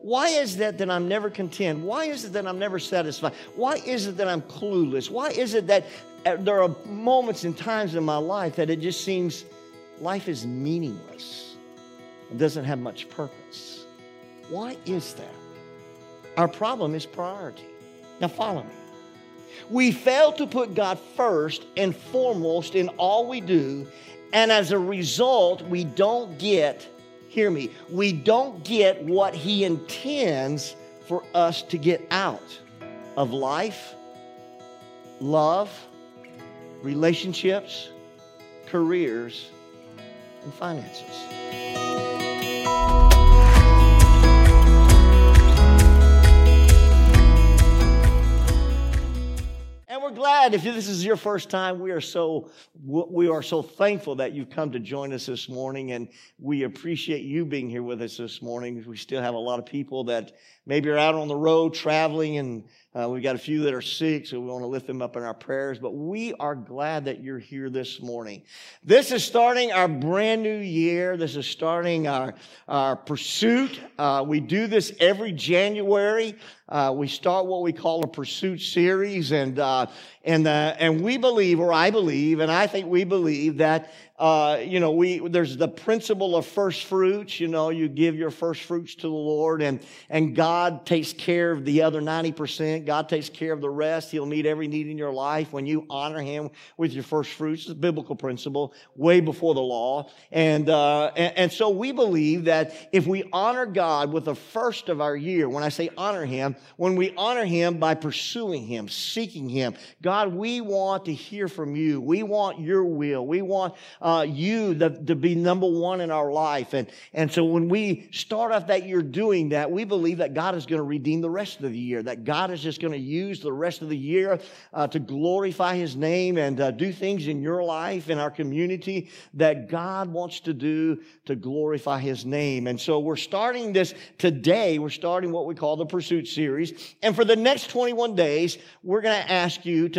Why is that that I'm never content? Why is it that I'm never satisfied? Why is it that I'm clueless? Why is it that uh, there are moments and times in my life that it just seems life is meaningless? It doesn't have much purpose. Why is that? Our problem is priority. Now, follow me. We fail to put God first and foremost in all we do, and as a result, we don't get, hear me, we don't get what He intends for us to get out of life, love, relationships, careers, and finances. We're glad if this is your first time. We are so we are so thankful that you've come to join us this morning, and we appreciate you being here with us this morning. We still have a lot of people that maybe you're out on the road traveling, and uh, we've got a few that are sick, so we want to lift them up in our prayers. But we are glad that you're here this morning. This is starting our brand new year. This is starting our, our pursuit. Uh, we do this every January. Uh, we start what we call a pursuit series, and uh, and uh, and we believe, or I believe, and I think we believe that uh, you know, we there's the principle of first fruits. You know, you give your first fruits to the Lord, and and God takes care of the other ninety percent. God takes care of the rest. He'll meet every need in your life when you honor Him with your first fruits. It's a biblical principle, way before the law, and uh, and, and so we believe that if we honor God with the first of our year, when I say honor Him, when we honor Him by pursuing Him, seeking Him, God, we want to hear from you. We want Your will. We want uh, you the, to be number one in our life. And, and so when we start off that year doing that, we believe that God is going to redeem the rest of the year, that God is just going to use the rest of the year uh, to glorify His name and uh, do things in your life, in our community, that God wants to do to glorify His name. And so we're starting this today. We're starting what we call the Pursuit Series. And for the next 21 days, we're going to ask you to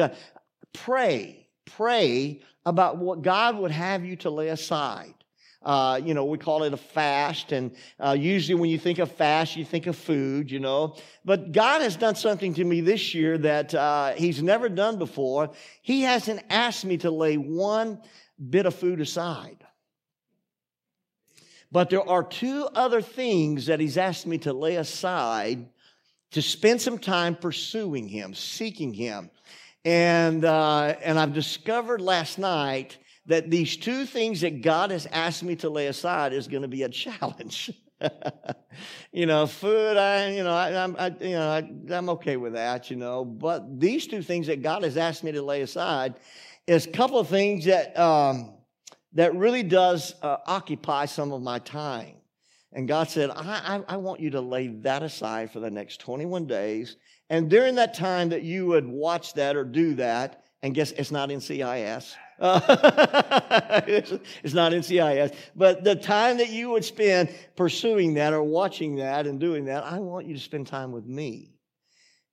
pray, pray about what God would have you to lay aside. Uh, you know, we call it a fast, and uh, usually when you think of fast, you think of food, you know. But God has done something to me this year that uh, He's never done before. He hasn't asked me to lay one bit of food aside. But there are two other things that He's asked me to lay aside to spend some time pursuing Him, seeking Him. And, uh, and I've discovered last night that these two things that God has asked me to lay aside is going to be a challenge. you know, food, I, you know, I, am I, you know, I, I'm okay with that, you know. But these two things that God has asked me to lay aside is a couple of things that, um, that really does uh, occupy some of my time. And God said, I, I, I want you to lay that aside for the next 21 days and during that time that you would watch that or do that, and guess it's not in CIS. Uh, it's not in CIS. But the time that you would spend pursuing that or watching that and doing that, I want you to spend time with me.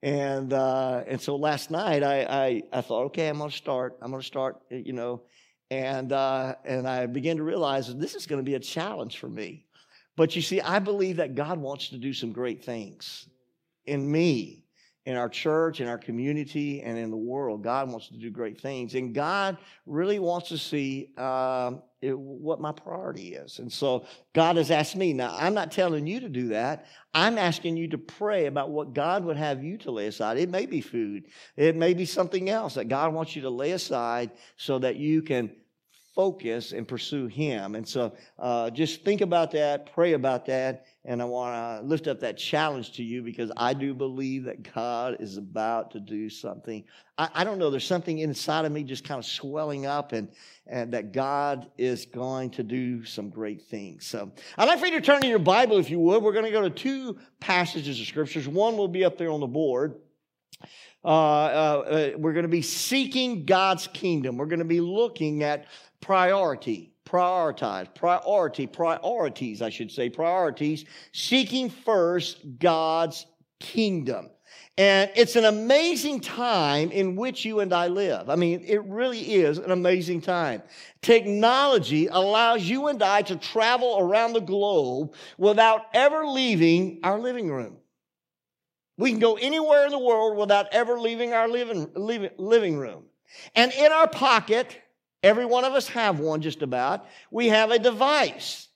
And uh, and so last night I, I, I thought, okay, I'm going to start. I'm going to start. You know, and uh, and I began to realize that this is going to be a challenge for me. But you see, I believe that God wants to do some great things in me in our church, in our community, and in the world. God wants to do great things. And God really wants to see uh, it, what my priority is. And so God has asked me. Now, I'm not telling you to do that. I'm asking you to pray about what God would have you to lay aside. It may be food, it may be something else that God wants you to lay aside so that you can focus and pursue Him. And so uh, just think about that, pray about that, and I want to lift up that challenge to you because I do believe that God is about to do something. I, I, don't know, there's something inside of me just kind of swelling up and, and that God is going to do some great things. So I'd like for you to turn to your Bible if you would. We're going to go to two passages of scriptures. One will be up there on the board. Uh, uh, uh we're going to be seeking God's kingdom. We're going to be looking at priority prioritize, priority, priorities, I should say, priorities, seeking first God's kingdom. And it's an amazing time in which you and I live. I mean, it really is an amazing time. Technology allows you and I to travel around the globe without ever leaving our living room. We can go anywhere in the world without ever leaving our living, living room. And in our pocket, every one of us have one just about, we have a device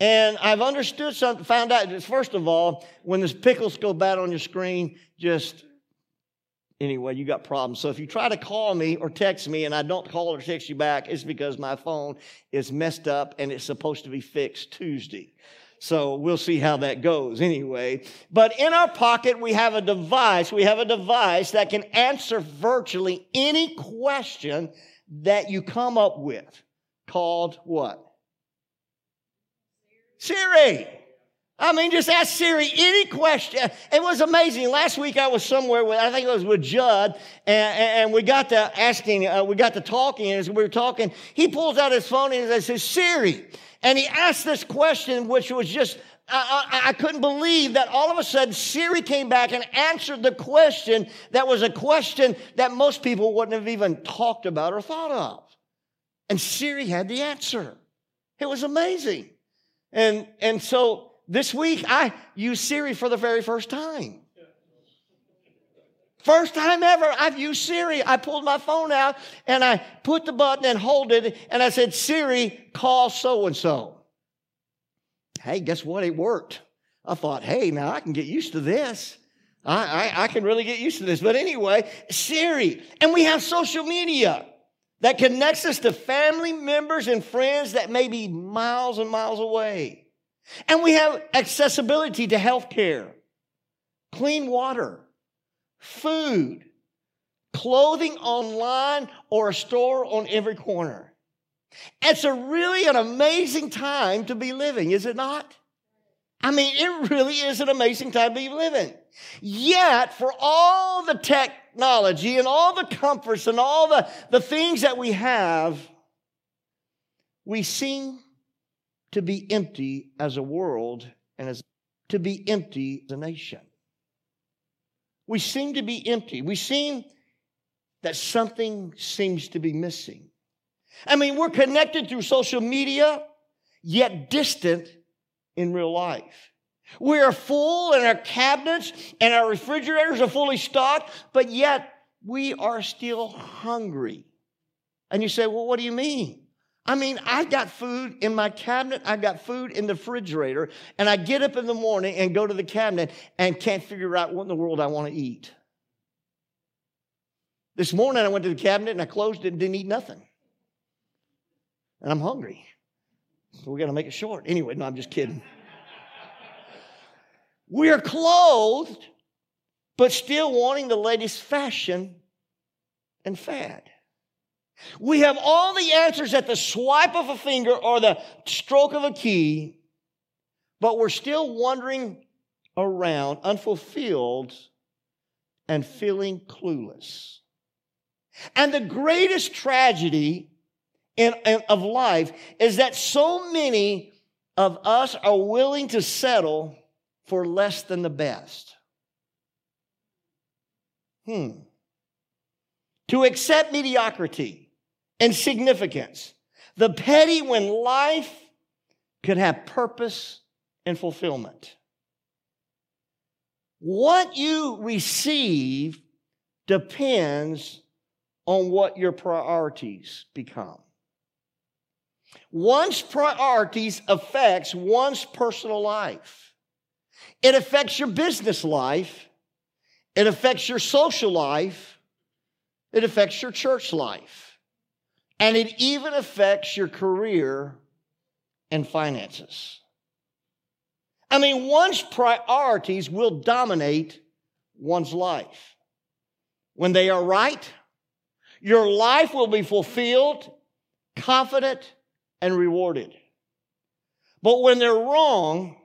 and I've understood something, found out first of all, when the pixels go bad on your screen, just anyway, you got problems. So if you try to call me or text me and I don't call or text you back, it's because my phone is messed up and it's supposed to be fixed Tuesday. So we'll see how that goes anyway. But in our pocket, we have a device. We have a device that can answer virtually any question that you come up with called what? Siri. I mean, just ask Siri any question. It was amazing. Last week I was somewhere with, I think it was with Judd, and, and we got to asking, uh, we got to talking, and as we were talking, he pulls out his phone and says, Siri. And he asked this question, which was just, I, I, I couldn't believe that all of a sudden Siri came back and answered the question that was a question that most people wouldn't have even talked about or thought of. And Siri had the answer. It was amazing. And, and so this week I used Siri for the very first time. First time ever I've used Siri. I pulled my phone out and I put the button and hold it and I said, Siri, call so and so. Hey, guess what? It worked. I thought, hey, now I can get used to this. I, I, I can really get used to this. But anyway, Siri. And we have social media that connects us to family members and friends that may be miles and miles away. And we have accessibility to health care, clean water, food, clothing online, or a store on every corner. It's a really an amazing time to be living, is it not? I mean, it really is an amazing time to be living. Yet, for all the technology and all the comforts and all the, the things that we have, we seem to be empty as a world and as to be empty as a nation. We seem to be empty. We seem that something seems to be missing. I mean, we're connected through social media, yet distant in real life. We are full and our cabinets and our refrigerators are fully stocked, but yet we are still hungry. And you say, well, what do you mean? I mean, I've got food in my cabinet, I've got food in the refrigerator, and I get up in the morning and go to the cabinet and can't figure out what in the world I want to eat. This morning I went to the cabinet and I closed it and didn't eat nothing. And I'm hungry. So we got to make it short. Anyway, no, I'm just kidding. we are clothed, but still wanting the latest fashion and fad. We have all the answers at the swipe of a finger or the stroke of a key, but we're still wandering around unfulfilled and feeling clueless. And the greatest tragedy in, in, of life is that so many of us are willing to settle for less than the best. Hmm. To accept mediocrity and significance, the petty when life could have purpose and fulfillment. What you receive depends on what your priorities become. One's priorities affects one's personal life. It affects your business life. It affects your social life. It affects your church life. And it even affects your career and finances. I mean, one's priorities will dominate one's life. When they are right, your life will be fulfilled, confident, and rewarded. But when they're wrong,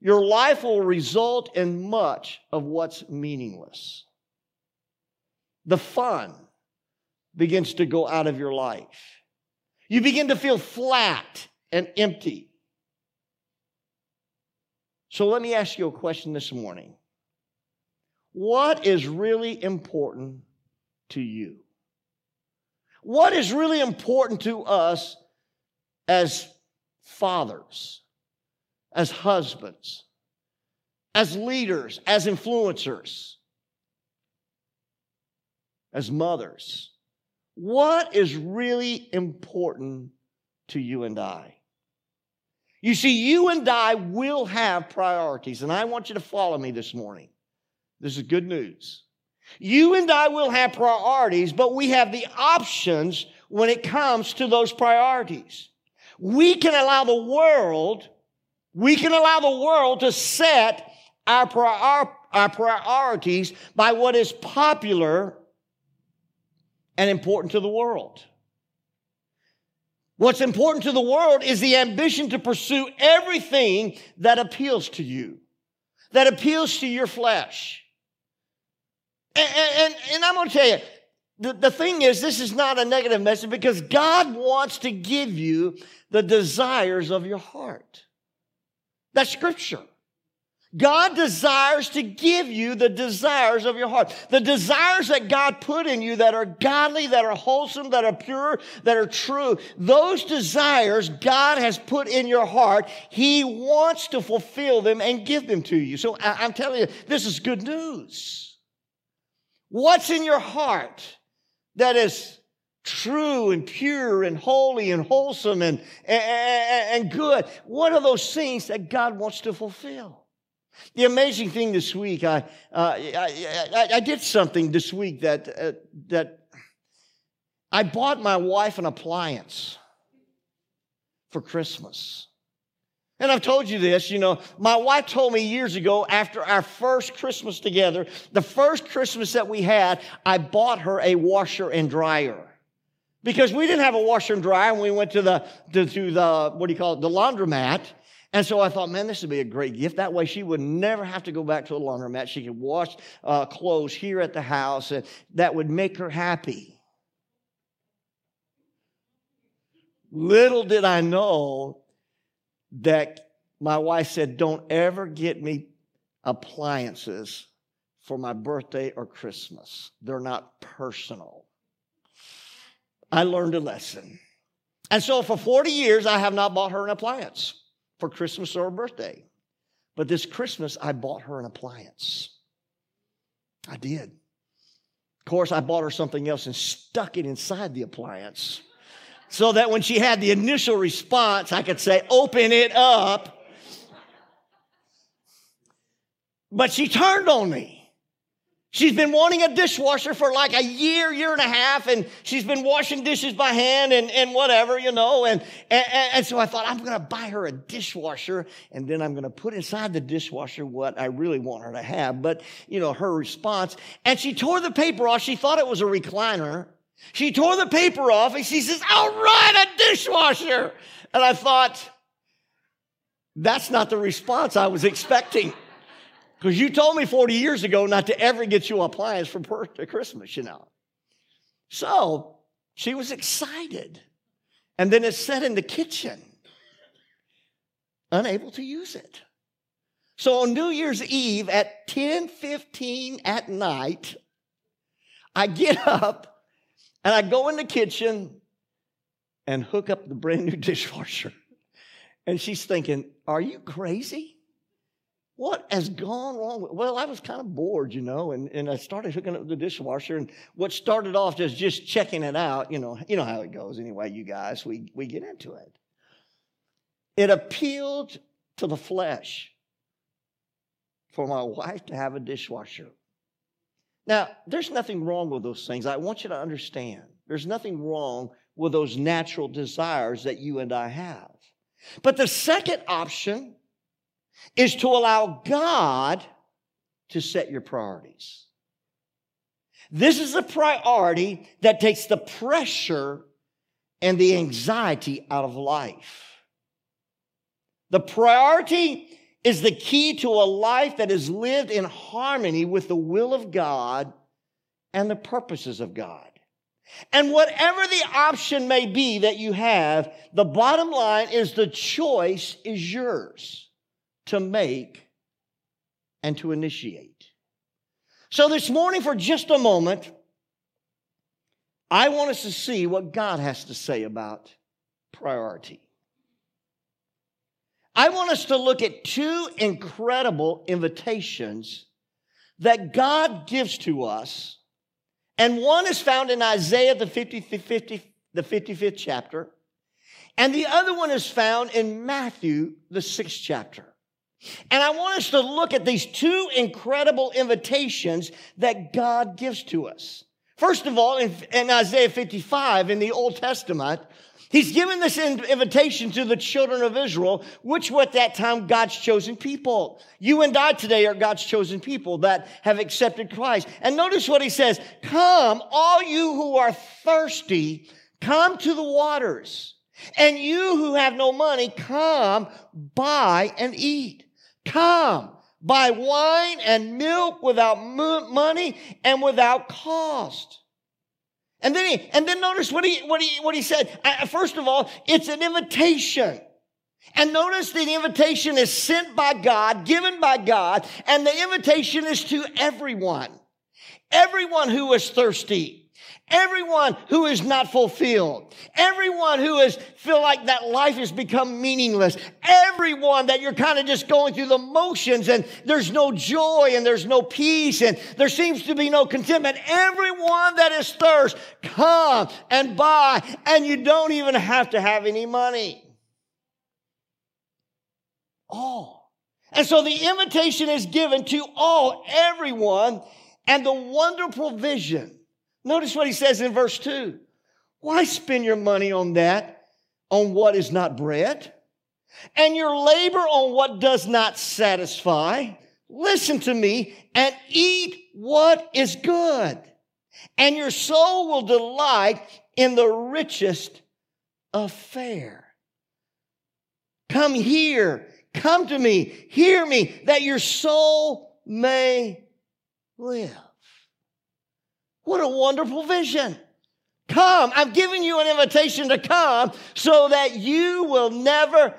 your life will result in much of what's meaningless. The fun begins to go out of your life. You begin to feel flat and empty. So let me ask you a question this morning. What is really important to you? What is really important to us as fathers, as husbands, as leaders, as influencers, as mothers? What is really important to you and I? You see, you and I will have priorities, and I want you to follow me this morning. This is good news. You and I will have priorities, but we have the options when it comes to those priorities. We can allow the world, we can allow the world to set our, prior, our priorities by what is popular and important to the world. What's important to the world is the ambition to pursue everything that appeals to you, that appeals to your flesh. And, and, and I'm going to tell you, the, the thing is, this is not a negative message because God wants to give you the desires of your heart. That's scripture. God desires to give you the desires of your heart. The desires that God put in you that are godly, that are wholesome, that are pure, that are true. Those desires God has put in your heart. He wants to fulfill them and give them to you. So I'm telling you, this is good news. What's in your heart that is true and pure and holy and wholesome and, and, and good? What are those things that God wants to fulfill? The amazing thing this week, I, uh, I, I, I, did something this week that, uh, that I bought my wife an appliance for Christmas. And I've told you this, you know, my wife told me years ago after our first Christmas together, the first Christmas that we had, I bought her a washer and dryer. Because we didn't have a washer and dryer and we went to the, to, to the, what do you call it, the laundromat. And so I thought, man, this would be a great gift. That way she would never have to go back to a laundromat. She could wash uh, clothes here at the house, and that would make her happy. Little did I know that my wife said, don't ever get me appliances for my birthday or Christmas. They're not personal. I learned a lesson. And so for 40 years, I have not bought her an appliance for Christmas or a birthday. But this Christmas, I bought her an appliance. I did. Of course, I bought her something else and stuck it inside the appliance so that when she had the initial response, I could say, Open it up. But she turned on me. She's been wanting a dishwasher for like a year, year and a half, and she's been washing dishes by hand and, and whatever, you know. And, and, and so I thought, I'm going to buy her a dishwasher, and then I'm going to put inside the dishwasher what I really want her to have. But, you know, her response, and she tore the paper off. She thought it was a recliner. She tore the paper off, and she says, All right, a dishwasher. And I thought, that's not the response I was expecting. Because you told me 40 years ago not to ever get you appliance for Christmas, you know. So she was excited. And then it sat in the kitchen, unable to use it. So on New Year's Eve at 10:15 at night, I get up and I go in the kitchen and hook up the brand new dishwasher. And she's thinking, Are you crazy? What has gone wrong? Well, I was kind of bored, you know, and, and I started hooking up the dishwasher. And what started off as just checking it out, you know, you know how it goes anyway, you guys, we, we get into it. It appealed to the flesh for my wife to have a dishwasher. Now, there's nothing wrong with those things. I want you to understand. There's nothing wrong with those natural desires that you and I have. But the second option is to allow God to set your priorities. This is a priority that takes the pressure and the anxiety out of life. The priority is the key to a life that is lived in harmony with the will of God and the purposes of God. And whatever the option may be that you have, the bottom line is the choice is yours to make and to initiate. So this morning, for just a moment, I want us to see what God has to say about priority. I want us to look at two incredible invitations that God gives to us. And one is found in Isaiah, the, 50, 50, the 55th chapter, and the other one is found in Matthew, the sixth chapter. And I want us to look at these two incredible invitations that God gives to us. First of all, in, in Isaiah 55 in the Old Testament, He's given this invitation to the children of Israel, which were at that time God's chosen people. You and I today are God's chosen people that have accepted Christ. And notice what he says Come, all you who are thirsty, come to the waters. And you who have no money, come, buy and eat. Come, buy wine and milk without money and without cost. And then he, and then notice what he, what he, what he said. First of all, it's an invitation. And notice the invitation is sent by God, given by God, and the invitation is to everyone. Everyone who is thirsty. Everyone who is not fulfilled. Everyone who is feel like that life has become meaningless. Everyone that you're kind of just going through the motions and there's no joy and there's no peace and there seems to be no contentment. Everyone that is thirst, come and buy and you don't even have to have any money. All. And so the invitation is given to all, everyone, and the wonderful vision Notice what he says in verse 2. Why spend your money on that, on what is not bread, and your labor on what does not satisfy? Listen to me and eat what is good, and your soul will delight in the richest of fare. Come here, come to me, hear me, that your soul may live. What a wonderful vision. Come. I'm giving you an invitation to come so that you will never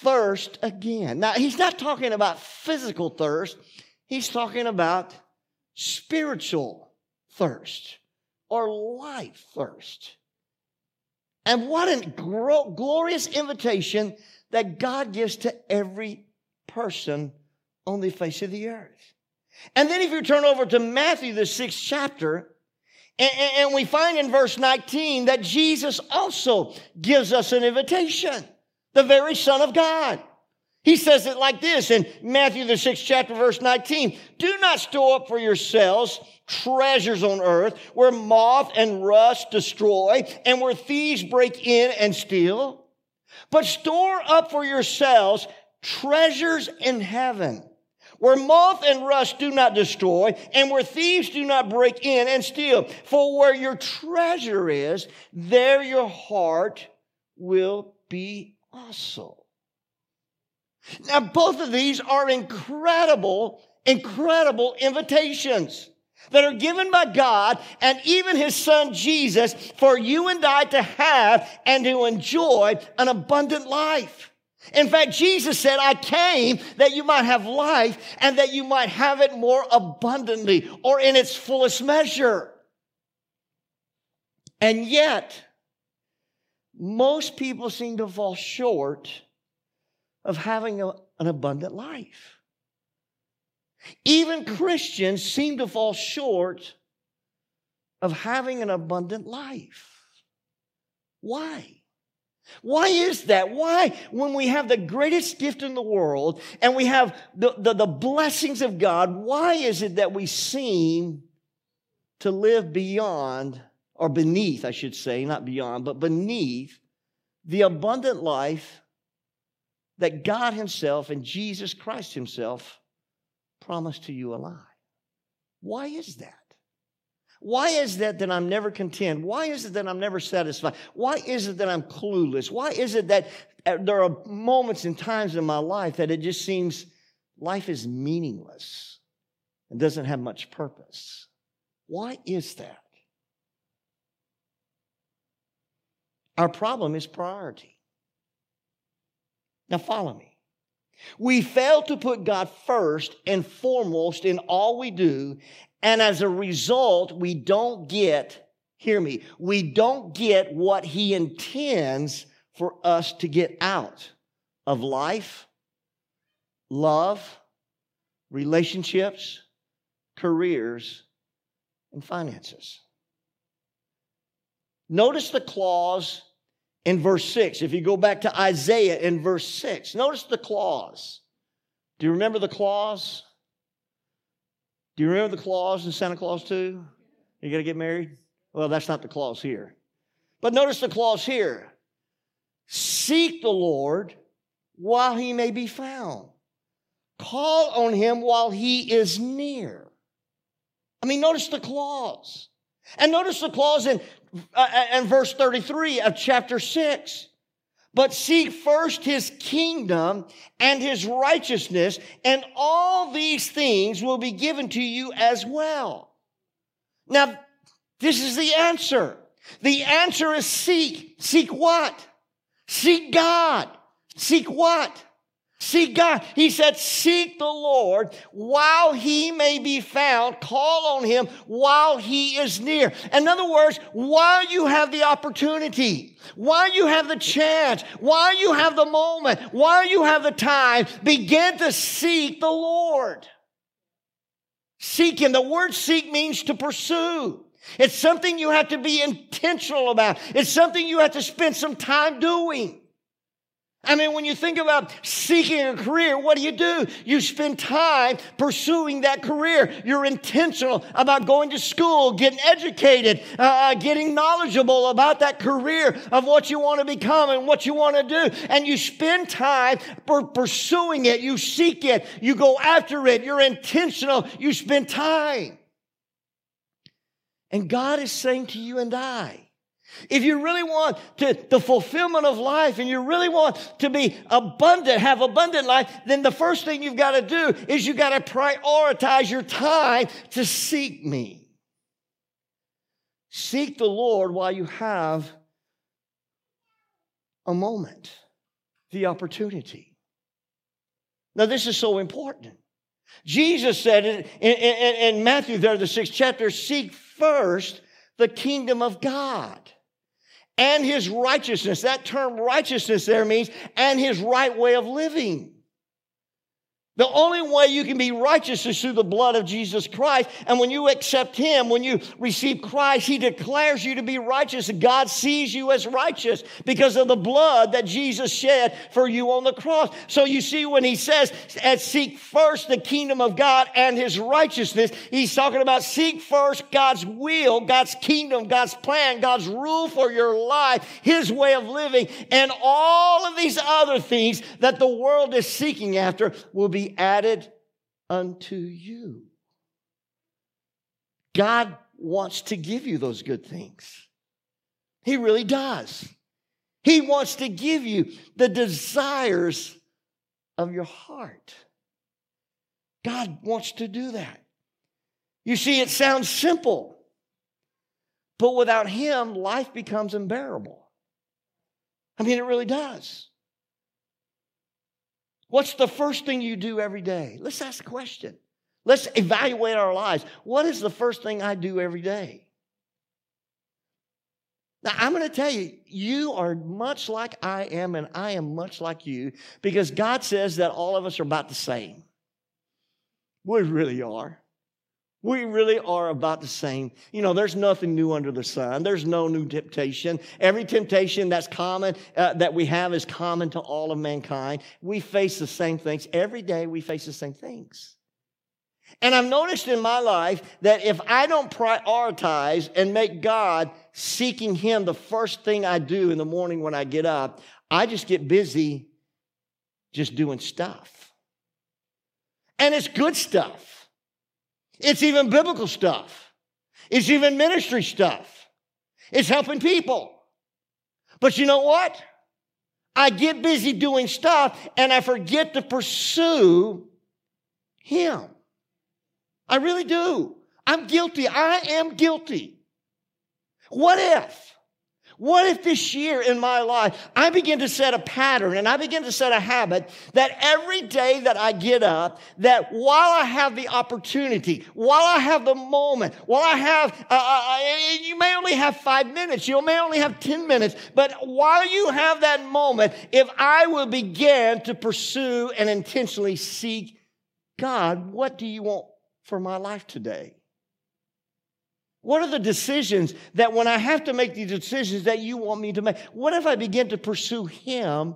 thirst again. Now, he's not talking about physical thirst, he's talking about spiritual thirst or life thirst. And what a glorious invitation that God gives to every person on the face of the earth. And then if you turn over to Matthew, the sixth chapter, and, and, we find in verse 19 that Jesus also gives us an invitation, the very Son of God. He says it like this in Matthew, the sixth chapter, verse 19 Do not store up for yourselves treasures on earth where moth and rust destroy and where thieves break in and steal, but store up for yourselves treasures in heaven where moth and rust do not destroy, and where thieves do not break in and steal. For where your treasure is, there your heart will be also. Now, both of these are incredible, incredible invitations that are given by God and even His Son Jesus for you and I to have and to enjoy an abundant life. In fact, Jesus said, I came that you might have life and that you might have it more abundantly or in its fullest measure. And yet, most people seem to fall short of having a, an abundant life. Even Christians seem to fall short of having an abundant life. Why? Why is that? Why, when we have the greatest gift in the world and we have the, the, the, blessings of God, why is it that we seem to live beyond, or beneath, I should say, not beyond, but beneath the abundant life that God Himself and Jesus Christ Himself promised to you alive? Why is that? Why is that that I'm never content? Why is it that I'm never satisfied? Why is it that I'm clueless? Why is it that uh, there are moments and times in my life that it just seems life is meaningless and doesn't have much purpose? Why is that? Our problem is priority. Now, follow me. We fail to put God first and foremost in all we do. And as a result, we don't get, hear me, we don't get what he intends for us to get out of life, love, relationships, careers, and finances. Notice the clause in verse 6. If you go back to Isaiah in verse 6, notice the clause. Do you remember the clause? Do you remember the clause in Santa Clause 2? You got to get married? Well, that's not the clause here. But notice the clause here Seek the Lord while he may be found, call on him while he is near. I mean, notice the clause. And notice the clause in, uh, in verse 33 of chapter 6. But seek first his kingdom and his righteousness, and all these things will be given to you as well. Now, this is the answer. The answer is seek. Seek what? Seek God. Seek what? Seek God. He said, Seek the Lord while he may be found. Call on him while he is near. In other words, while you have the opportunity, while you have the chance, while you have the moment, while you have the time, begin to seek the Lord. Seek him. The word seek means to pursue. It's something you have to be intentional about. It's something you have to spend some time doing. I mean, when you think about seeking a career, what do you do? You spend time pursuing that career. You're intentional about going to school, getting educated, uh, uh getting knowledgeable about that career of what you want to become and what you want to do. And you spend time per- pursuing it. You seek it. You go after it. You're intentional. You spend time. And God is saying to you and I, if you really want to, the fulfillment of life and you really want to be abundant, have abundant life, then the first thing you've got to do is you've got to prioritize your time to seek me. Seek the Lord while you have a moment, the opportunity. Now, this is so important. Jesus said in, in, in, Matthew, there, the sixth chapter, seek first the kingdom of God and his righteousness. That term righteousness there means and his right way of living. The only way you can be righteous is through the blood of Jesus Christ. And when you accept Him, when you receive Christ, He declares you to be righteous. God sees you as righteous because of the blood that Jesus shed for you on the cross. So you see, when He says, seek first the kingdom of God and His righteousness, He's talking about seek first God's will, God's kingdom, God's plan, God's rule for your life, His way of living, and all of these other things that the world is seeking after will added unto you. God wants to give you those good things. He really does. He wants to give you the desires of your heart. God wants to do that. You see, it sounds simple, but without Him, life becomes unbearable. I mean, it really does. What's the first thing you do every day? Let's ask the question. Let's evaluate our lives. What is the first thing I do every day? Now, I'm going to tell you, you are much like I am, and I am much like you, because God says that all of us are about the same. We really are. We really are about the same. You know, there's nothing new under the sun. There's no new temptation. Every temptation that's common, uh, that we have is common to all of mankind. We face the same things. Every day we face the same things. And I've noticed in my life that if I don't prioritize and make God seeking Him the first thing I do in the morning when I get up, I just get busy just doing stuff. And it's good stuff. It's even biblical stuff. It's even ministry stuff. It's helping people. But you know what? I get busy doing stuff and I forget to pursue Him. I really do. I'm guilty. I am guilty. What if? What if this year in my life, I begin to set a pattern and I begin to set a habit that every day that I get up, that while I have the opportunity, while I have the moment, while I have, uh, uh, uh you may only have five minutes, you may only have 10 minutes, but while you have that moment, if I will begin to pursue and intentionally seek God, what do you want for my life today? What are the decisions that when I have to make these decisions that you want me to make? What if I begin to pursue Him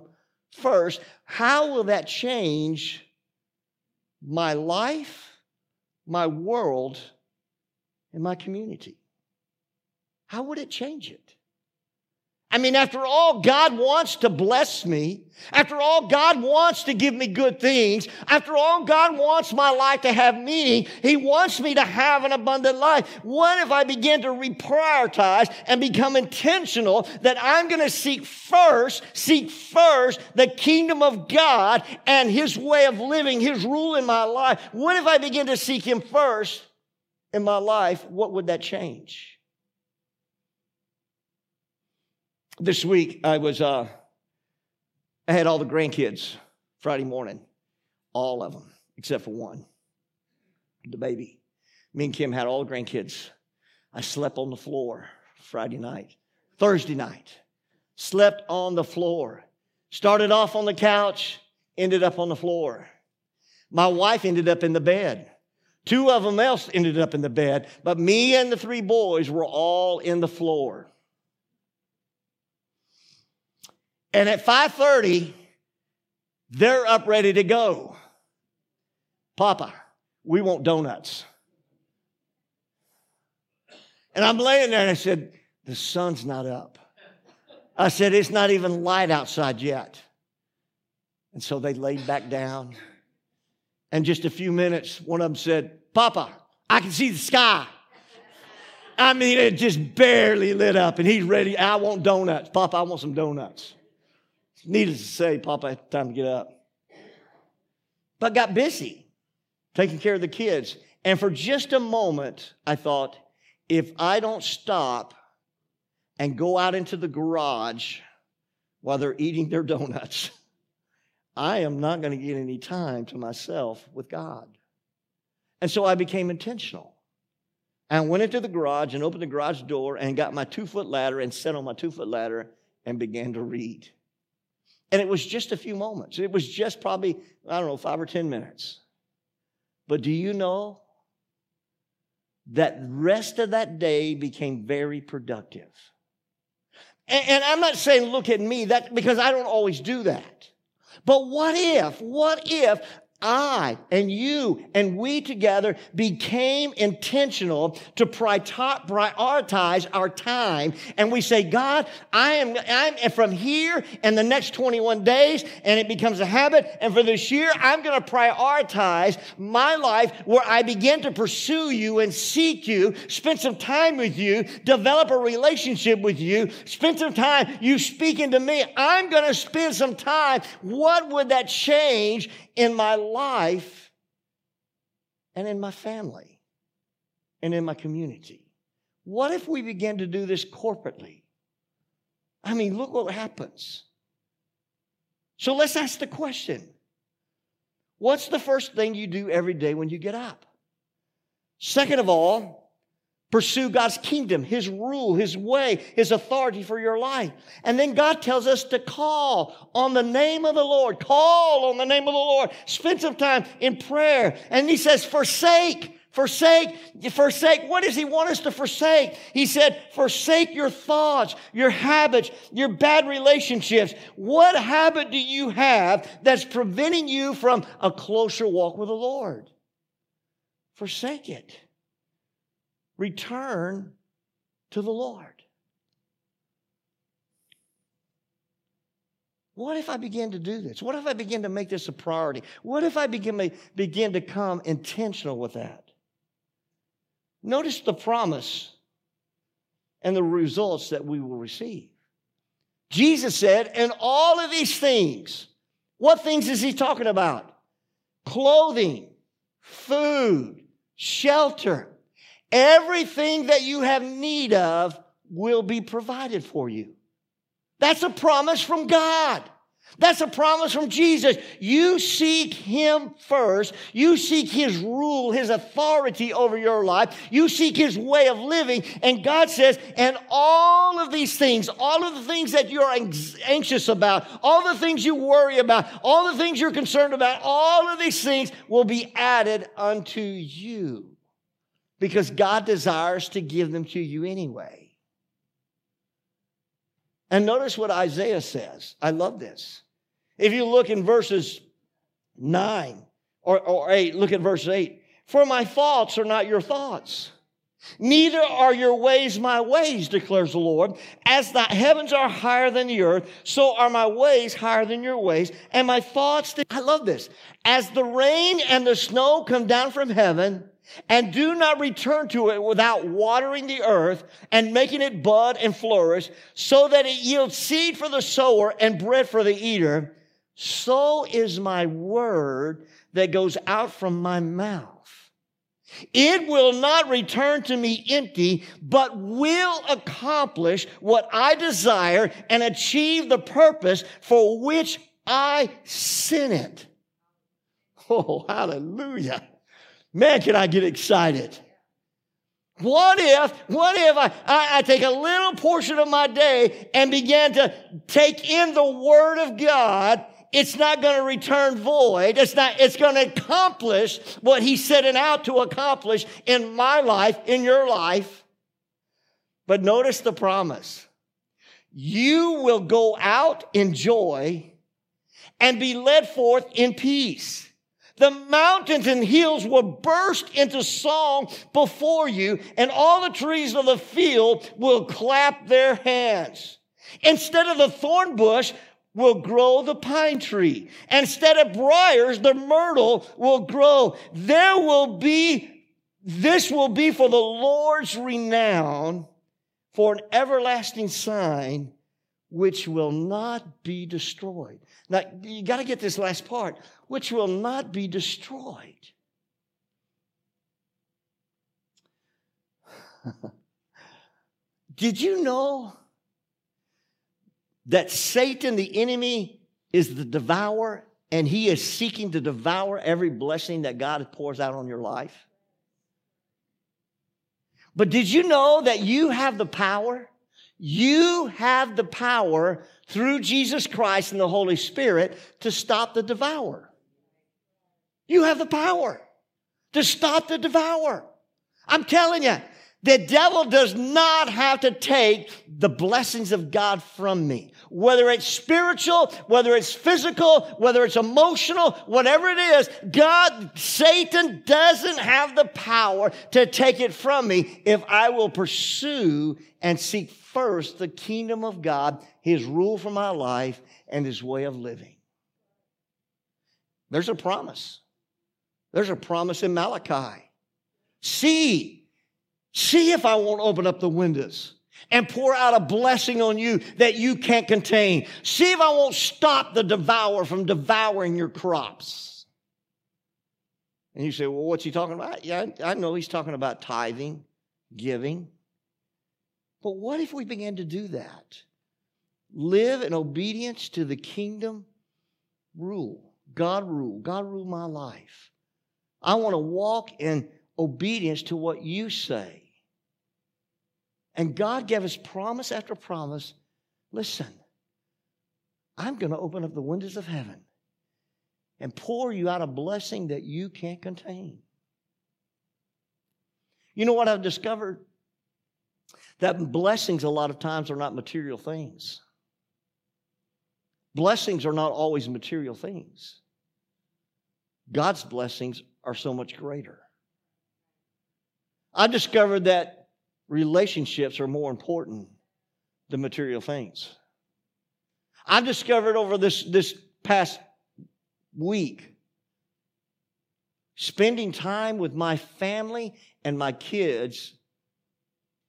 first? How will that change my life, my world, and my community? How would it change it? I mean, after all, God wants to bless me. After all, God wants to give me good things. After all, God wants my life to have meaning. He wants me to have an abundant life. What if I begin to reprioritize and become intentional that I'm going to seek first, seek first the kingdom of God and His way of living, His rule in my life? What if I begin to seek Him first in my life? What would that change? This week I was uh, I had all the grandkids Friday morning, all of them except for one, the baby. Me and Kim had all the grandkids. I slept on the floor Friday night, Thursday night, slept on the floor. Started off on the couch, ended up on the floor. My wife ended up in the bed. Two of them else ended up in the bed, but me and the three boys were all in the floor. And at 5:30, they're up ready to go. Papa, we want donuts. And I'm laying there and I said, the sun's not up. I said, it's not even light outside yet. And so they laid back down. And just a few minutes, one of them said, Papa, I can see the sky. I mean, it just barely lit up, and he's ready. I want donuts. Papa, I want some donuts. Needless to say, Papa had time to get up. But got busy taking care of the kids. And for just a moment, I thought, if I don't stop and go out into the garage while they're eating their donuts, I am not going to get any time to myself with God. And so I became intentional. I went into the garage and opened the garage door and got my two foot ladder and sat on my two foot ladder and began to read. And it was just a few moments. It was just probably, I don't know, five or 10 minutes. But do you know that rest of that day became very productive? And, and I'm not saying look at me, that because I don't always do that. But what if, what if I and you and we together became intentional to prioritize our time. And we say, God, I am, I'm from here and the next 21 days, and it becomes a habit. And for this year, I'm going to prioritize my life where I begin to pursue you and seek you, spend some time with you, develop a relationship with you, spend some time you speaking to me. I'm going to spend some time. What would that change in my life and in my family and in my community. What if we begin to do this corporately? I mean, look what happens. So let's ask the question What's the first thing you do every day when you get up? Second of all, Pursue God's kingdom, His rule, His way, His authority for your life. And then God tells us to call on the name of the Lord. Call on the name of the Lord. Spend some time in prayer. And He says, forsake. Forsake, forsake. What does he want us to forsake? He said, forsake your thoughts, your habits, your bad relationships. What habit do you have that's preventing you from a closer walk with the Lord? Forsake it return to the Lord. What if I begin to do this? What if I begin to make this a priority? What if I begin to, begin to come intentional with that? Notice the promise and the results that we will receive. Jesus said, "In all of these things, what things is he talking about? Clothing, food, shelter, Everything that you have need of will be provided for you. That's a promise from God. That's a promise from Jesus. You seek Him first. You seek His rule, His authority over your life. You seek His way of living. And God says, and all of these things, all of the things that you're anxious about, all the things you worry about, all the things you're concerned about, all of these things will be added unto you because God desires to give them to you anyway. And notice what Isaiah says. I love this. If you look in verses 9 or, or 8, look at verse 8. For my thoughts are not your thoughts. Neither are your ways my ways, declares the Lord. As the heavens are higher than the earth, so are my ways higher than your ways, and my thoughts. I love this. As the rain and the snow come down from heaven, and do not return to it without watering the earth and making it bud and flourish, so that it yields seed for the sower and bread for the eater. So is my word that goes out from my mouth. It will not return to me empty, but will accomplish what I desire and achieve the purpose for which I sent it. Oh, hallelujah. Man, can I get excited. What if, what if I, I, I, take a little portion of my day and begin to take in the Word of God? It's not going to return void. It's not, it's going to accomplish what He's setting out to accomplish in my life, in your life. But notice the promise. You will go out in joy and be led forth in peace. The mountains and hills will burst into song before you, and all the trees of the field will clap their hands. Instead of the thorn bush will grow the pine tree. Instead of briars, the myrtle will grow. There will be, this will be for the Lord's renown, for an everlasting sign which will not be destroyed. Now, you got to get this last part, which will not be destroyed. Did you know that Satan, the enemy, is the devourer and he is seeking to devour every blessing that God pours out on your life? But did you know that you have the power you have the power through Jesus Christ and the Holy Spirit to stop the devourer. You have the power to stop the devourer. I'm telling you, the devil does not have to take the blessings of God from me. Whether it's spiritual, whether it's physical, whether it's emotional, whatever it is, God, Satan doesn't have the power to take it from me if I will pursue and seek first the kingdom of God, his rule for my life, and his way of living. There's a promise. There's a promise in Malachi. See, See if I won't open up the windows and pour out a blessing on you that you can't contain. See if I won't stop the devourer from devouring your crops. And you say, well, what's he talking about? Yeah, I know he's talking about tithing, giving. But what if we begin to do that? Live in obedience to the kingdom rule. God rule. God rule my life. I want to walk in obedience to what you say. And God gave us promise after promise. Listen, I'm going to open up the windows of heaven and pour you out a blessing that you can't contain. You know what I've discovered? That blessings, a lot of times, are not material things. Blessings are not always material things. God's blessings are so much greater. I discovered that relationships are more important than material things. I've discovered over this, this past week, spending time with my family and my kids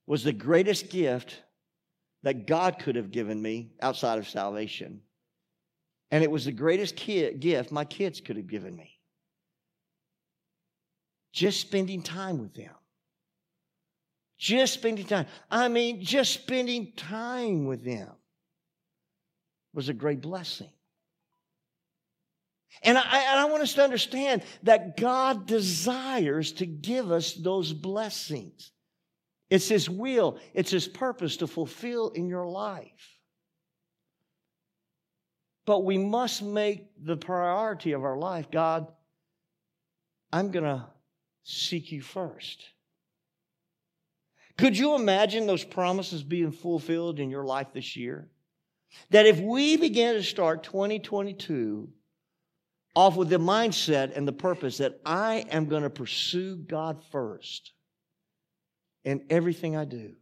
was the greatest gift that God could have given me outside of salvation. And it was the greatest kid, gift my kids could have given me. Just spending time with them Just spending time. I mean, just spending time with them was a great blessing. And I, and I want us to understand that God desires to give us those blessings. It's His will, it's His purpose to fulfill in your life. But we must make the priority of our life God, I'm going to seek you first. Could you imagine those promises being fulfilled in your life this year? That if we begin to start 2022 off with the mindset and the purpose that I am going to pursue God first in everything I do,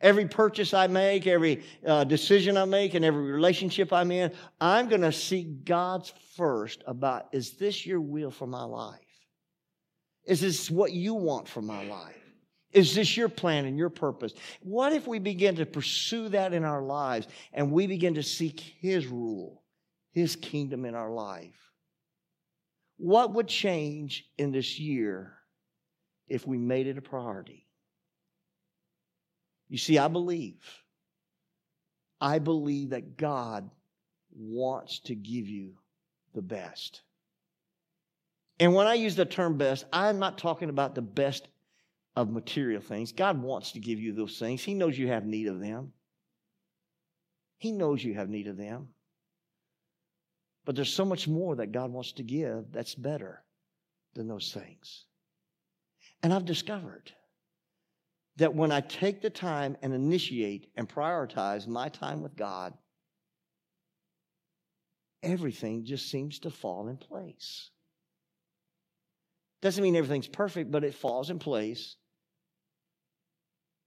every purchase I make, every uh, decision I make, and every relationship I'm in, I'm going to seek God's first about is this your will for my life? Is this what you want for my life? Is this your plan and your purpose? What if we begin to pursue that in our lives and we begin to seek His rule, His kingdom in our life? What would change in this year if we made it a priority? You see, I believe, I believe that God wants to give you the best. And when I use the term best, I'm not talking about the best of material things. God wants to give you those things. He knows you have need of them. He knows you have need of them. But there's so much more that God wants to give that's better than those things. And I've discovered that when I take the time and initiate and prioritize my time with God, everything just seems to fall in place. Doesn't mean everything's perfect, but it falls in place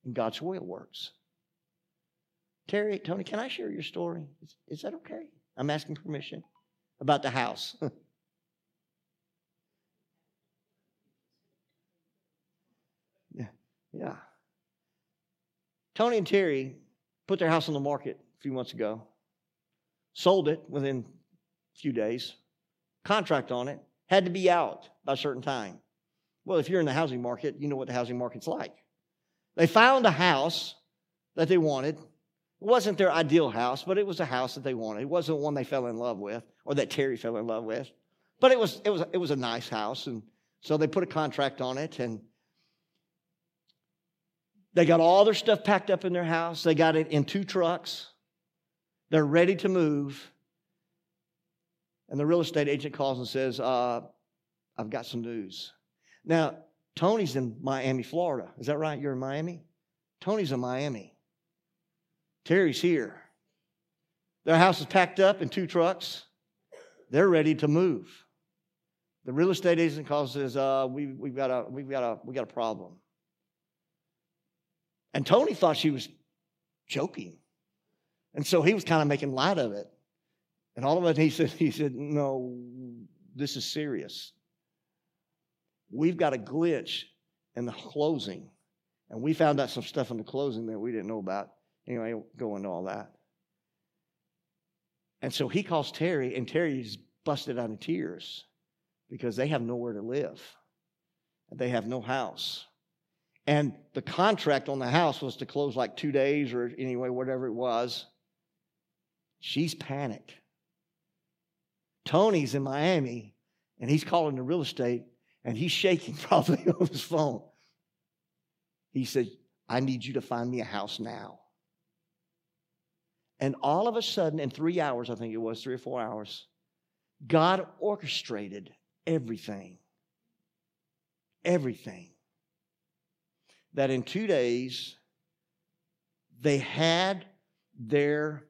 and God's will works. Terry, Tony, can I share your story? Is, is that okay? I'm asking permission about the house. yeah, yeah. Tony and Terry put their house on the market a few months ago, sold it within a few days, contract on it, had to be out by a certain time. Well, if you're in the housing market, you know what the housing market's like. They found a house that they wanted. It wasn't their ideal house, but it was a house that they wanted. It wasn't one they fell in love with or that Terry fell in love with. But it was, it was, it was a nice house. And so they put a contract on it and they got all their stuff packed up in their house. They got it in two trucks. They're ready to move. And the real estate agent calls and says, uh, I've got some news. Now, Tony's in Miami, Florida. Is that right? You're in Miami? Tony's in Miami. Terry's here. Their house is packed up in two trucks. They're ready to move. The real estate agent calls says, uh, we, we've, got a, we've got a, we've got a problem. And Tony thought she was joking. And so he was kind of making light of it. And all of a sudden he said, he said, No, this is serious we've got a glitch in the closing. And we found out some stuff in the closing that we didn't know about. Anyway, go into all that. And so he calls Terry, and Terry's busted out in tears because they have nowhere to live. They have no house. And the contract on the house was to close like two days or anyway, whatever it was. She's panicked. Tony's in Miami and he's calling the real estate and he's shaking probably on his phone. He said, I need you to find me a house now. And all of a sudden, in three hours, I think it was, three or four hours, God orchestrated everything. Everything. That in two days, they had their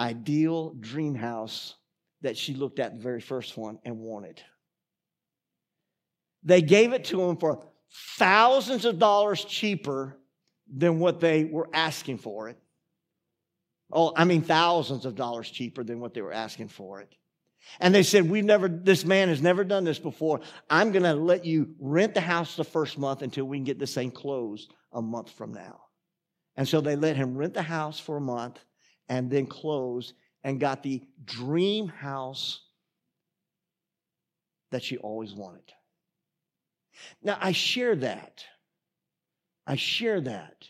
ideal dream house that she looked at the very first one and wanted. They gave it to him for thousands of dollars cheaper than what they were asking for it. Oh, I mean, thousands of dollars cheaper than what they were asking for it. And they said, We've never, this man has never done this before. I'm going to let you rent the house the first month until we can get this thing closed a month from now. And so they let him rent the house for a month and then close and got the dream house that she always wanted. Now, I share that I share that.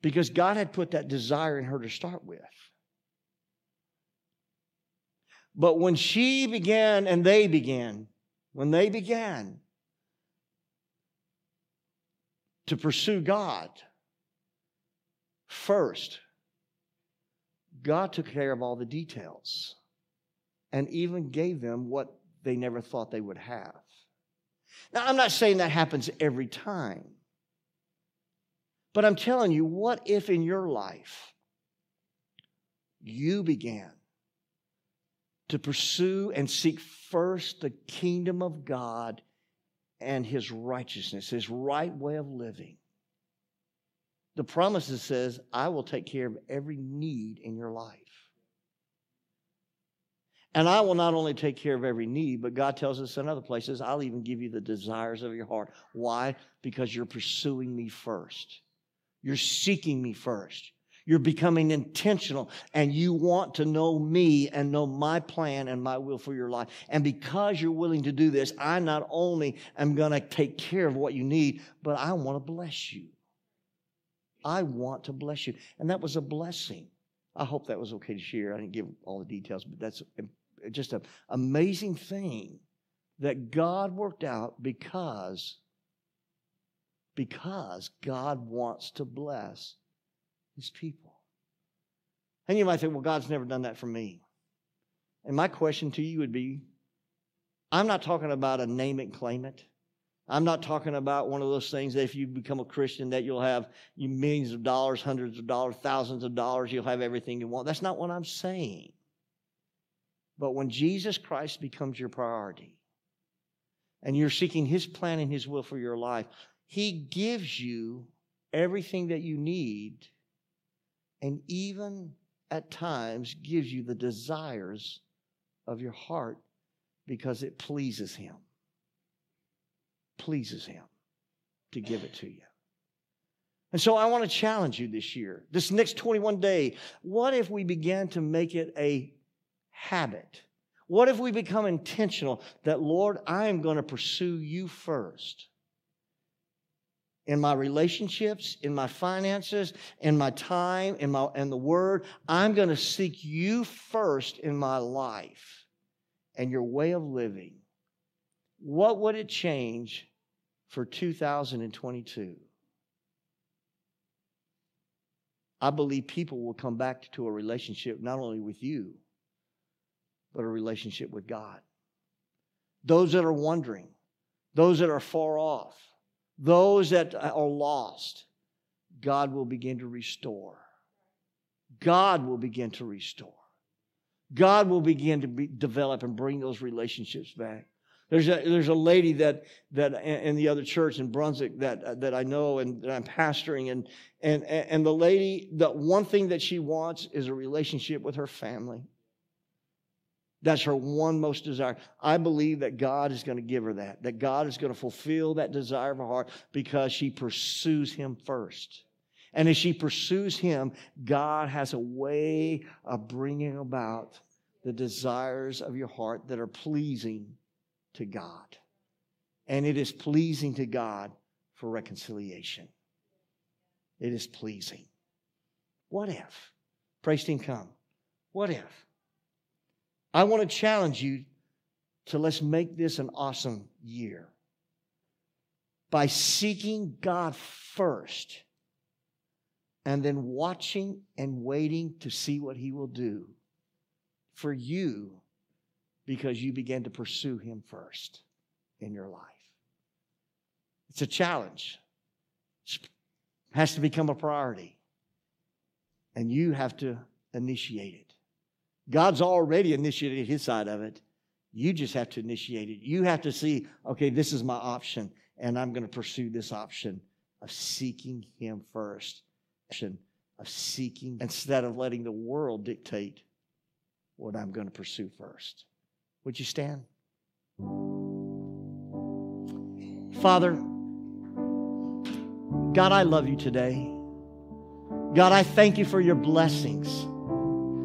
Because God had put that desire in her to start with. But when she began and they began, when they began to pursue God first, God took care of all the details and even gave them what they never thought they would have. Now, I'm not saying that happens every time, but I'm telling you, what if in your life you began to pursue and seek first the kingdom of God and his righteousness, his right way of living? The promises says, I will take care of every need in your life. And I will not only take care of every need, but God tells us in other places, I'll even give you the desires of your heart. Why? Because you're pursuing me first. You're seeking me first. You're becoming intentional and you want to know me and know my plan and my will for your life. And because you're willing to do this, I not only am going to take care of what you need, but I want to bless you. I want to bless you. And that was a blessing. I hope that was okay to share. I didn't give all the details, but that's just an amazing thing that God worked out because because God wants to bless his people. And you might think, well, God's never done that for me. And my question to you would be I'm not talking about a name it, claim it. I'm not talking about one of those things that if you become a Christian that you'll have millions of dollars, hundreds of dollars, thousands of dollars, you'll have everything you want. That's not what I'm saying. But when Jesus Christ becomes your priority and you're seeking his plan and his will for your life, he gives you everything that you need and even at times gives you the desires of your heart because it pleases Him. Pleases Him to give it to you. And so I want to challenge you this year, this next 21 day. What if we began to make it a habit? What if we become intentional that, Lord, I am going to pursue you first? in my relationships, in my finances, in my time, in my in the word. I'm going to seek you first in my life and your way of living. What would it change for 2022? I believe people will come back to a relationship not only with you, but a relationship with God. Those that are wondering, those that are far off, those that are lost, God will begin to restore. God will begin to restore. God will begin to be, develop and bring those relationships back. There's a, there's a lady that, that in the other church in Brunswick that, that I know and that I'm pastoring. And, and, and the lady, the one thing that she wants is a relationship with her family. That's her one most desire. I believe that God is going to give her that, that God is going to fulfill that desire of her heart because she pursues Him first. And as she pursues Him, God has a way of bringing about the desires of your heart that are pleasing to God. And it is pleasing to God for reconciliation. It is pleasing. What if? Praise team, come. What if? I want to challenge you to let's make this an awesome year by seeking God first and then watching and waiting to see what He will do for you because you began to pursue Him first in your life. It's a challenge, it has to become a priority, and you have to initiate it. God's already initiated his side of it. You just have to initiate it. You have to see, okay, this is my option, and I'm going to pursue this option of seeking him first. Of seeking instead of letting the world dictate what I'm going to pursue first. Would you stand? Father, God, I love you today. God, I thank you for your blessings.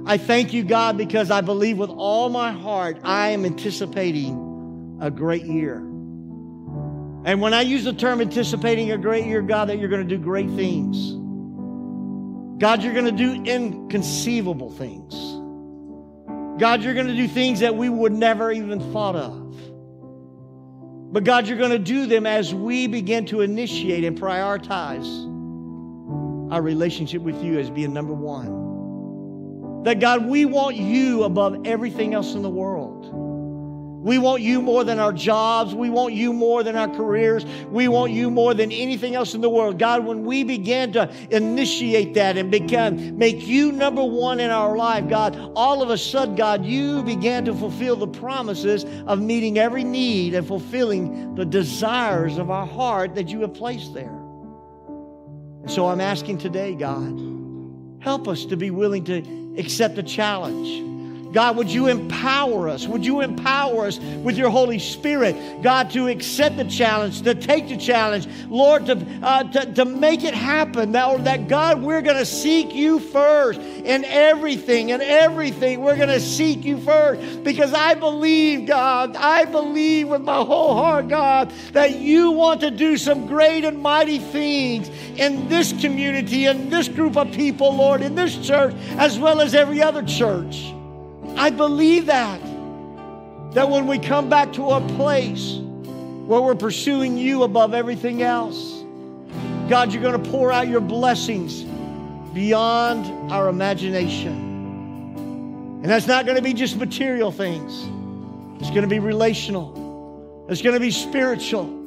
I thank you, God, because I believe with all my heart I am anticipating a great year. And when I use the term anticipating a great year, God, that you're going to do great things. God, you're going to do inconceivable things. God, you're going to do things that we would never even thought of. But God, you're going to do them as we begin to initiate and prioritize our relationship with you as being number one. That God, we want you above everything else in the world. We want you more than our jobs. We want you more than our careers. We want you more than anything else in the world. God, when we begin to initiate that and become, make you number one in our life, God, all of a sudden, God, you began to fulfill the promises of meeting every need and fulfilling the desires of our heart that you have placed there. And so I'm asking today, God, help us to be willing to accept the challenge God, would you empower us? Would you empower us with your Holy Spirit, God, to accept the challenge, to take the challenge, Lord, to, uh, to, to make it happen. That, that God, we're going to seek you first in everything, in everything. We're going to seek you first because I believe, God, I believe with my whole heart, God, that you want to do some great and mighty things in this community, in this group of people, Lord, in this church, as well as every other church. I believe that. That when we come back to a place where we're pursuing you above everything else, God, you're going to pour out your blessings beyond our imagination. And that's not going to be just material things, it's going to be relational, it's going to be spiritual.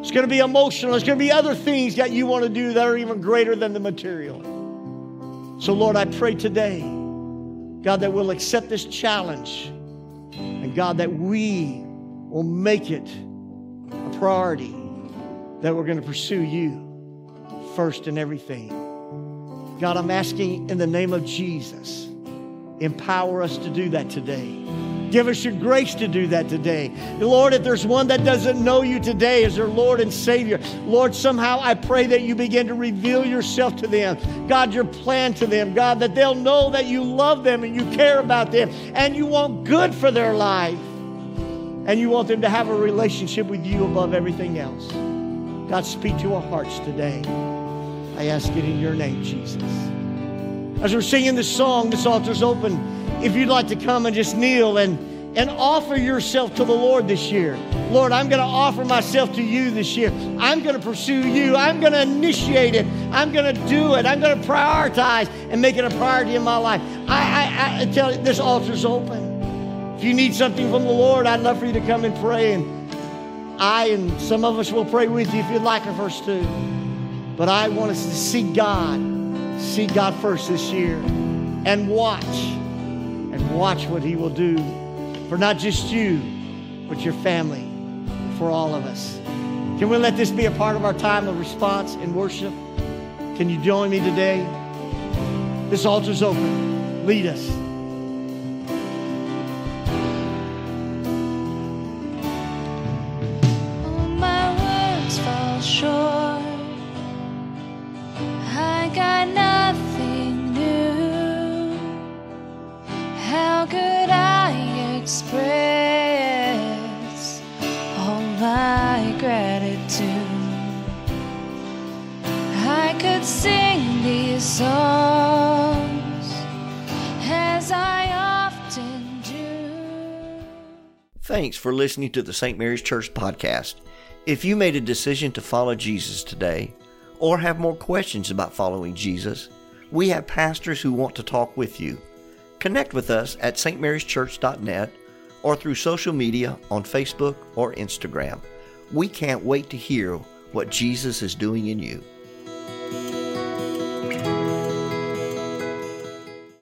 It's going to be emotional. It's going to be other things that you want to do that are even greater than the material. So, Lord, I pray today God, that we'll accept this challenge. And God, that we will make it a priority that we're going to pursue you first in everything. God, I'm asking in the name of Jesus, empower us to do that today. Give us your grace to do that today. Lord, if there's one that doesn't know you today as their Lord and Savior, Lord, somehow I pray that you begin to reveal yourself to them. God, your plan to them. God, that they'll know that you love them and you care about them and you want good for their life. And you want them to have a relationship with you above everything else. God, speak to our hearts today. I ask it in your name, Jesus. As we're singing this song, this altar's open if you'd like to come and just kneel and, and offer yourself to the Lord this year. Lord, I'm going to offer myself to you this year. I'm going to pursue you. I'm going to initiate it. I'm going to do it. I'm going to prioritize and make it a priority in my life. I, I, I tell you, this altar's open. If you need something from the Lord, I'd love for you to come and pray. And I and some of us will pray with you if you'd like a verse too. But I want us to see God, see God first this year, and watch and watch what He will do for not just you, but your family, for all of us. Can we let this be a part of our time of response and worship? Can you join me today? This altar's open. Lead us. Thanks for listening to the St. Mary's Church podcast. If you made a decision to follow Jesus today, or have more questions about following Jesus, we have pastors who want to talk with you. Connect with us at stmaryschurch.net or through social media on Facebook or Instagram. We can't wait to hear what Jesus is doing in you.